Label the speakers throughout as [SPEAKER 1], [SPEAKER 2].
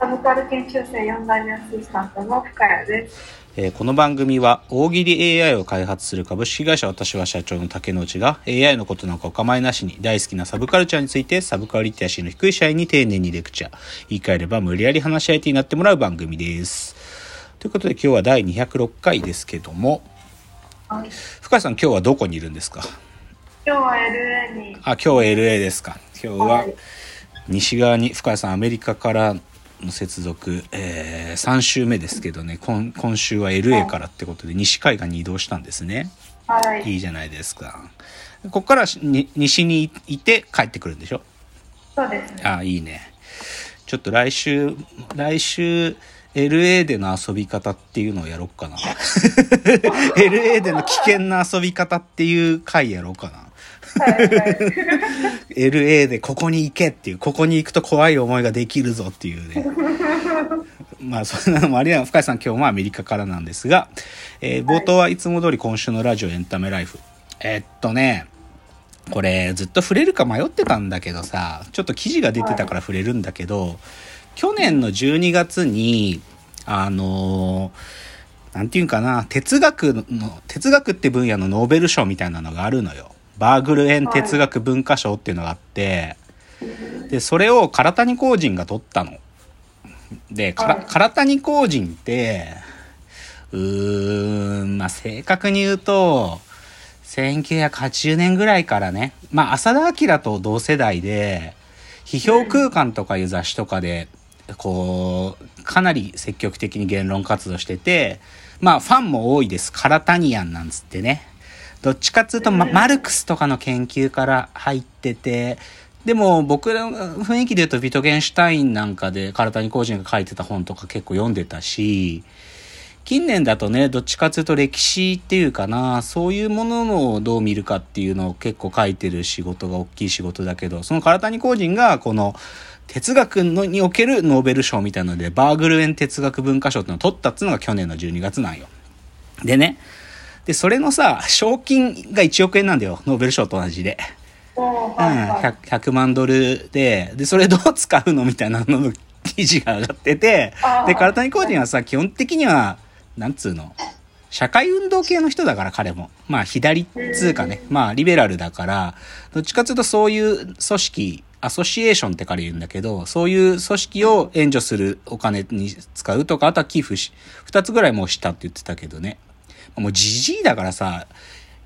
[SPEAKER 1] サブカル研究生4代目アシスタントの深谷です。
[SPEAKER 2] えーこの番組は大喜利 AI を開発する株式会社私は社長の竹之内が AI のことなんかお構いなしに大好きなサブカルチャーについてサブカルリテラシーの低い社員に丁寧にレクチャー言い換えれば無理やり話し相手になってもらう番組です。ということで今日は第206回ですけども
[SPEAKER 1] はい
[SPEAKER 2] 深井さん今日はどこにいるんですか？
[SPEAKER 1] 今日は LA に、
[SPEAKER 2] あ今日は LA ですか。今日は
[SPEAKER 1] はい。
[SPEAKER 2] 西側に深井さんアメリカからの接続、え3週目ですけどね今今週は LA からってことで西海岸に移動したんですね
[SPEAKER 1] はい、
[SPEAKER 2] いいじゃないですか。ここから西にいて帰ってくるんでしょ？
[SPEAKER 1] そうですね。
[SPEAKER 2] ああ、いいね。ちょっと来週、来週、LA での遊び方っていうのをやろうかな。LA での危険な遊び方っていう回やろうかな。LA でここに行けっていう、ここに行くと怖い思いができるぞっていうね。まあ、そんなのもありながら、深井さん今日もアメリカからなんですが、えー冒頭はいつも通り今週のラジオエンタメライフ。えーっとね、これずっと触れるか迷ってたんだけどさ、ちょっと記事が出てたから触れるんだけど、去年の12月に、あのーなんていうんかな、哲学の、哲学って分野のノーベル賞みたいなのがあるのよ。バーグルエン哲学文化賞っていうのがあって、で、それを唐谷公人が取ったの。で、唐谷公人って、うーん、まあ、正確に言うと、1980年ぐらいからね、まあ、浅田明と同世代で、批評空間とかいう雑誌とかで、こう、かなり積極的に言論活動してて、まあ、ファンも多いです。カラタニアンなんつってね。どっちかっつうと、まマルクスとかの研究から入ってて、でも僕らの雰囲気で言うとビトゲンシュタインなんかで唐谷公人が書いてた本とか結構読んでたし、近年だとね、どっちかっていうと歴史っていうかな、そういうものをどう見るかっていうのを結構書いてる仕事が大きい仕事だけど、その唐谷公人がこの哲学のにおけるノーベル賞みたいなので、バーグルエン哲学文化賞っていうのを取ったっていうのが去年の12月なんよ。でね、で、それのさ、賞金が1億円なんだよ。ノーベル賞と同じで。うん、
[SPEAKER 1] はいはい
[SPEAKER 2] 100, 100万ドルで、で、それどう使うのみたいなのの記事が上がっててで、唐谷公人はさ、基本的には、なんつうの、社会運動系の人だから彼も。まあ、左っつうかね、まあ、リベラルだから、どっちかっていうとそういう組織、アソシエーションってから言うんだけど、そういう組織を援助するお金に使うとか、あとは寄付し、二つぐらいもうしたって言ってたけどね。もうじじいだからさ、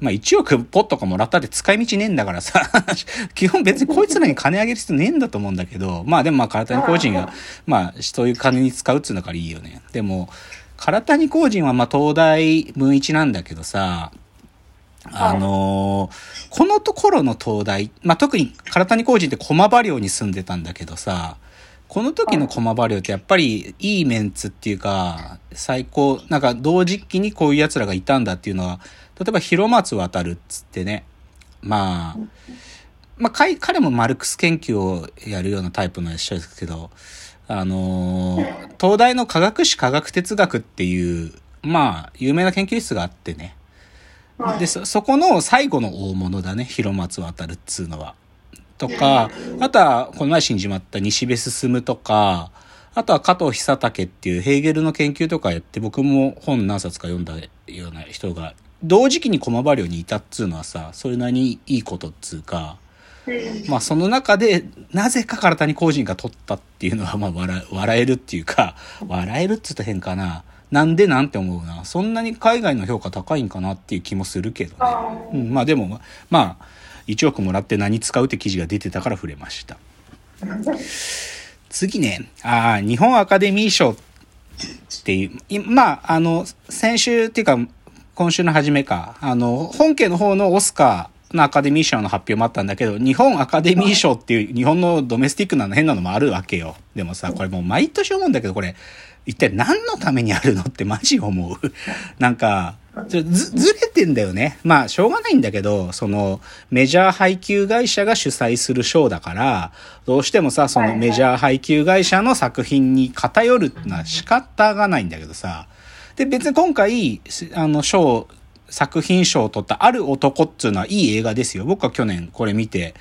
[SPEAKER 2] まあ1億ポッとかもらったって使い道ねえんだからさ、基本別にこいつらに金あげる必要ねえんだと思うんだけど、まあでもまあ唐谷公人が、まあそういう金に使うっつうのからいいよね。でも、唐谷公人はまあ東大文一なんだけどさ、あのーこのところの東大、まあ特に唐谷公人って駒場寮に住んでたんだけどさ、この時の駒場寮ってやっぱりいいメンツっていうか、最高、なんか同時期にこういう奴らがいたんだっていうのは、例えば広松渡るっつってね、まあ、まあ彼彼もマルクス研究をやるようなタイプの人ですけど、あのー東大の科学史科学哲学っていう、まあ、有名な研究室があってね。
[SPEAKER 1] はい
[SPEAKER 2] で、そ、そこの最後の大物だね、広松渡るっつうのは。とか、あとは、この前死んじまった西部進とか、あとは加藤久武っていうヘーゲルの研究とかやって、僕も本何冊か読んだような人が、同時期に駒場寮にいたっつうのはさ、それなりにいいことっつうか、
[SPEAKER 1] うん
[SPEAKER 2] まあその中で、なぜか唐谷公人が取ったっていうのは、まあ笑笑えるっていうか、笑えるっつうと変かな。なんでなんて思うな。そんなに海外の評価高いんかなっていう気もするけどね。うん、まあでも、まあ、1億もらって何使うって記事が出てたから触れました。次ね、ああ、日本アカデミー賞っていう、いまあ、あの、先週っていうか、今週の初めか、あの、本家の方のオスカーのアカデミー賞の発表もあったんだけど、日本アカデミー賞っていう日本のドメスティックなの変なのもあるわけよ。でもさ、これもう毎年思うんだけど、これ、一体何のためにあるのってマジ思う。なんか、ず、ずれてんだよね。まあ、しょうがないんだけど、その、メジャー配給会社が主催するショーだから、どうしてもさ、そのメジャー配給会社の作品に偏るってのは仕方がないんだけどさ。で、別に今回、あの、賞、作品賞を取ったある男っていうのはいい映画ですよ。僕は去年これ見て、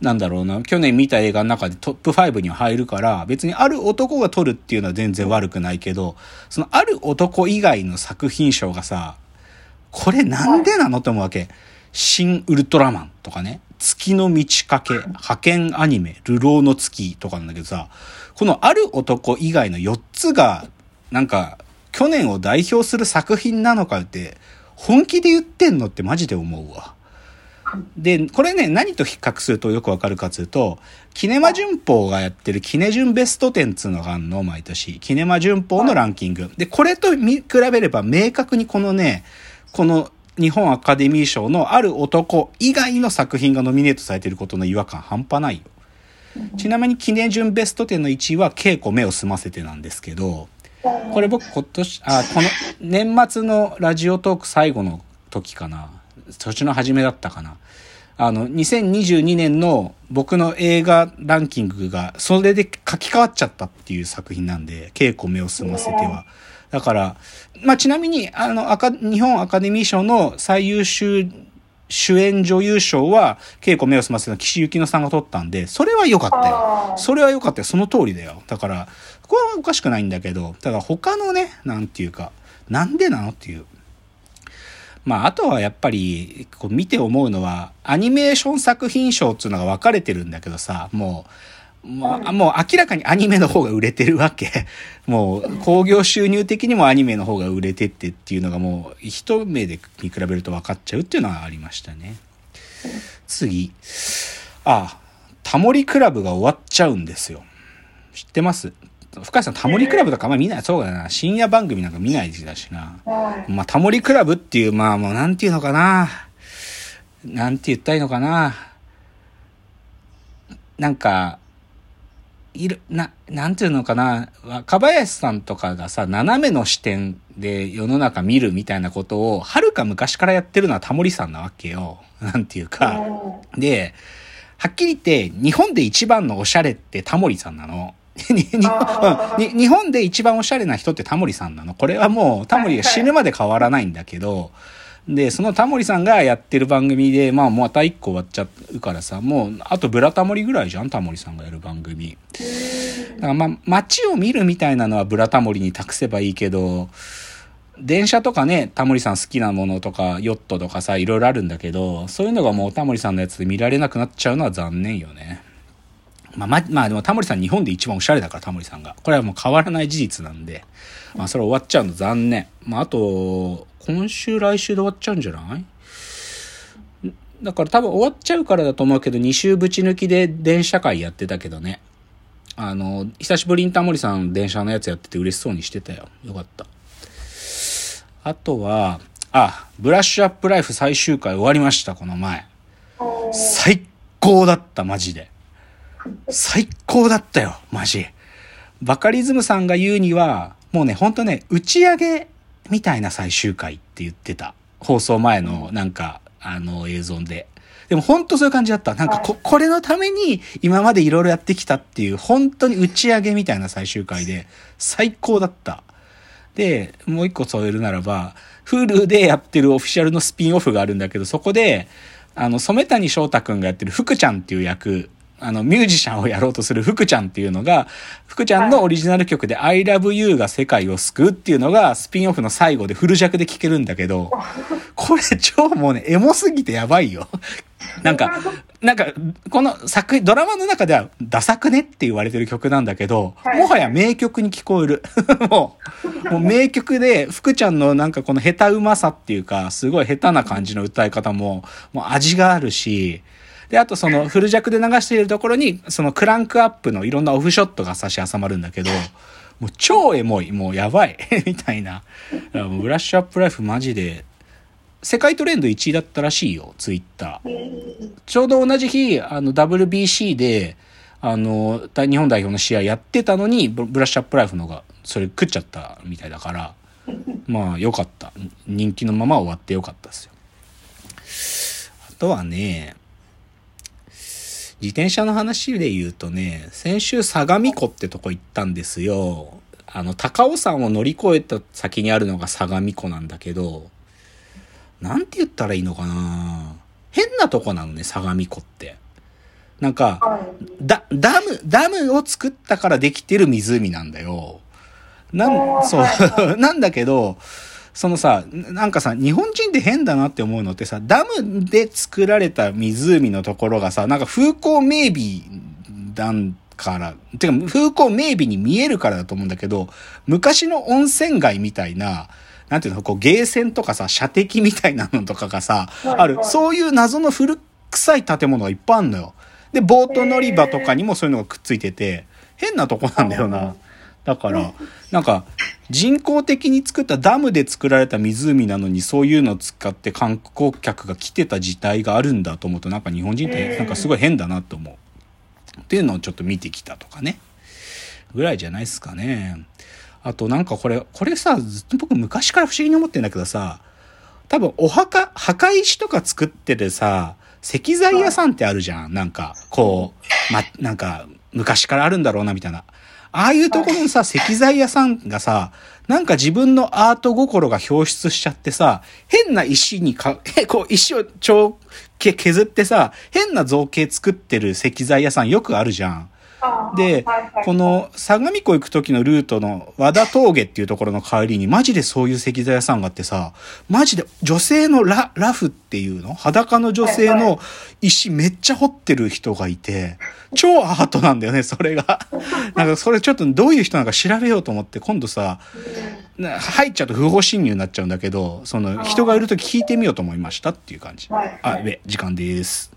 [SPEAKER 2] なんだろうな、去年見た映画の中でトップ5には入るから、別にある男が撮るっていうのは全然悪くないけど、そのある男以外の作品賞がさ、これなんでなのって思うわけ。新ウルトラマンとかね、月の満ち欠け、派遣アニメ、流浪の月とかなんだけどさ、このある男以外の4つが、なんか、去年を代表する作品なのかって、本気で言ってんのってマジで思うわ。で、これね、何と比較するとよくわかるかというと、キネマ旬報がやってるキネジュンベスト10つうのがあるの、毎年。キネマ旬報のランキング。で、これと見比べれば明確にこのね、この日本アカデミー賞のある男以外の作品がノミネートされていることの違和感半端ないよ。ちなみに記念順ベスト10の1位は稽古目を澄ませてなんですけど、これ僕今年、あ、この年末のラジオトーク最後の時かな。年の初めだったかな。あの、2022年の僕の映画ランキングが、それで書き換わっちゃったっていう作品なんで、稽古目を澄ませては。だから、まあ、ちなみに、あの、赤、日本アカデミー賞の最優秀主演女優賞は、稽古目を澄ませの岸由乃さんが取ったんで、それは良かったよ。それは良かったよ。その通りだよ。だから、これはおかしくないんだけど、だから他のね、なんていうか、なんでなのっていう。まあ、あとはやっぱり、こう見て思うのは、アニメーション作品賞っていうのが分かれてるんだけどさ、もう、まあ、もう明らかにアニメの方が売れてるわけ。もう興行収入的にもアニメの方が売れてってっていうのがもう一目で見比べると分かっちゃうっていうのはありましたね。次。あ、タモリクラブが終わっちゃうんですよ。知ってます？深井さん、タモリクラブとかあんま見ない、そうだな。深夜番組なんか見ない時だしな。まあ、タモリクラブっていう、まあもうなんていうのかな。なんて言ったらいいのかな。なんか、いる、な、なんていうのかな、若林さんとかがさ、斜めの視点で世の中見るみたいなことを、はるか昔からやってるのはタモリさんなわけよ。なんていうか。で、はっきり言って、日本で一番のおしゃれってタモリさんなの。日本で一番おしゃれな人ってタモリさんなの。これはもうタモリが死ぬまで変わらないんだけど、で、そのタモリさんがやってる番組で、まあ、また一個終わっちゃうからさ、もう、あとブラタモリぐらいじゃん、タモリさんがやる番組。だからまあ、街を見るみたいなのはブラタモリに託せばいいけど、電車とかね、タモリさん好きなものとか、ヨットとかさ、いろいろあるんだけど、そういうのがもうタモリさんのやつで見られなくなっちゃうのは残念よね。まあ、ま、まあでもタモリさん日本で一番おしゃれだから、タモリさんが。これはもう変わらない事実なんで、まあそれ終わっちゃうの残念。まああと、今週来週で終わっちゃうんじゃない？だから多分終わっちゃうからだと思うけど、2週ぶち抜きで電車会やってたけどね。あの、久しぶりにタモリさん電車のやつやってて嬉しそうにしてたよ。よかった。あとは、あ、ブラッシュアップライフ最終回終わりました、この前。最高だった、マジで。最高だったよ、マジ。バカリズムさんが言うには、もうね、ほんとね、打ち上げみたいな最終回って言ってた。放送前のなんか、あの映像で。でも本当そういう感じだった。なんかこ、これのために今までいろいろやってきたっていう、本当に打ち上げみたいな最終回で、最高だった。で、もう一個添えるならば、Hulu でやってるオフィシャルのスピンオフがあるんだけど、そこで、あの、染谷翔太くんがやってる福ちゃんっていう役あの、ミュージシャンをやろうとする福ちゃんっていうのが、福ちゃんのオリジナル曲で I love you が世界を救うっていうのがスピンオフの最後でフル弱で聴けるんだけど、これ超もうね、エモすぎてやばいよ。なんか、なんか、この作品、ドラマの中ではダサくねって言われてる曲なんだけど、もはや名曲に聞こえる。もう、もう名曲で、福ちゃんのなんかこの下手うまさっていうか、すごい下手な感じの歌い方も、もう味があるし、で、あとそのフル弱で流しているところに、そのクランクアップのいろんなオフショットが差し挟まるんだけど、もう超エモい、もうやばい みたいな。ブラッシュアップライフマジで、世界トレンド1位だったらしいよ、ツイッター。ちょうど同じ日、あの WBC で、あの、日本代表の試合やってたのに、ブラッシュアップライフのが、それ食っちゃったみたいだから、まあ、よかった。人気のまま終わってよかったですよ。あとはね、自転車の話で言うとね、先週相模湖ってとこ行ったんですよ。あの、高尾山を乗り越えた先にあるのが相模湖なんだけど、なんて言ったらいいのかな変なとこなのね、相模湖って。なんか、だ、ダム、ダムを作ったからできてる湖なんだよ。なん、そう、なんだけど、そのさ、なんかさ、日本人って変だなって思うのってさ、ダムで作られた湖のところがさ、なんか風光明媚なんから、てか風光明媚に見えるからだと思うんだけど、昔の温泉街みたいな、なんていうの、こう、ゲーセンとかさ、射的みたいなのとかがさ、ある、そういう謎の古臭い建物がいっぱいあるのよ。で、ボート乗り場とかにもそういうのがくっついてて、変なとこなんだよな。だから、なんか、人工的に作ったダムで作られた湖なのにそういうのを使って観光客が来てた時代があるんだと思うとなんか日本人ってなんかすごい変だなと思う。っていうのをちょっと見てきたとかね。ぐらいじゃないですかね。あとなんかこれ、これさ、ずっと僕昔から不思議に思ってんだけどさ、多分お墓、墓石とか作ってるさ、石材屋さんってあるじゃん。なんか、こう、ま、なんか、昔からあるんだろうな、みたいな。ああいうところのさ、石材屋さんがさ、なんか自分のアート心が表出しちゃってさ、変な石にか、へ こう石を超け削ってさ、変な造形作ってる石材屋さんよくあるじゃん。で、この相模湖行く時のルートの和田峠っていうところの帰りにマジでそういう石材屋さんがあってさ、マジで女性のララフっていうの？裸の女性の石めっちゃ掘ってる人がいて、超アートなんだよね、それが。なんかそれちょっとどういう人なのか調べようと思って今度さ、な入っちゃうと不法侵入になっちゃうんだけど、その人がいる時聞いてみようと思いましたっていう感じ。あ、べ、時間です。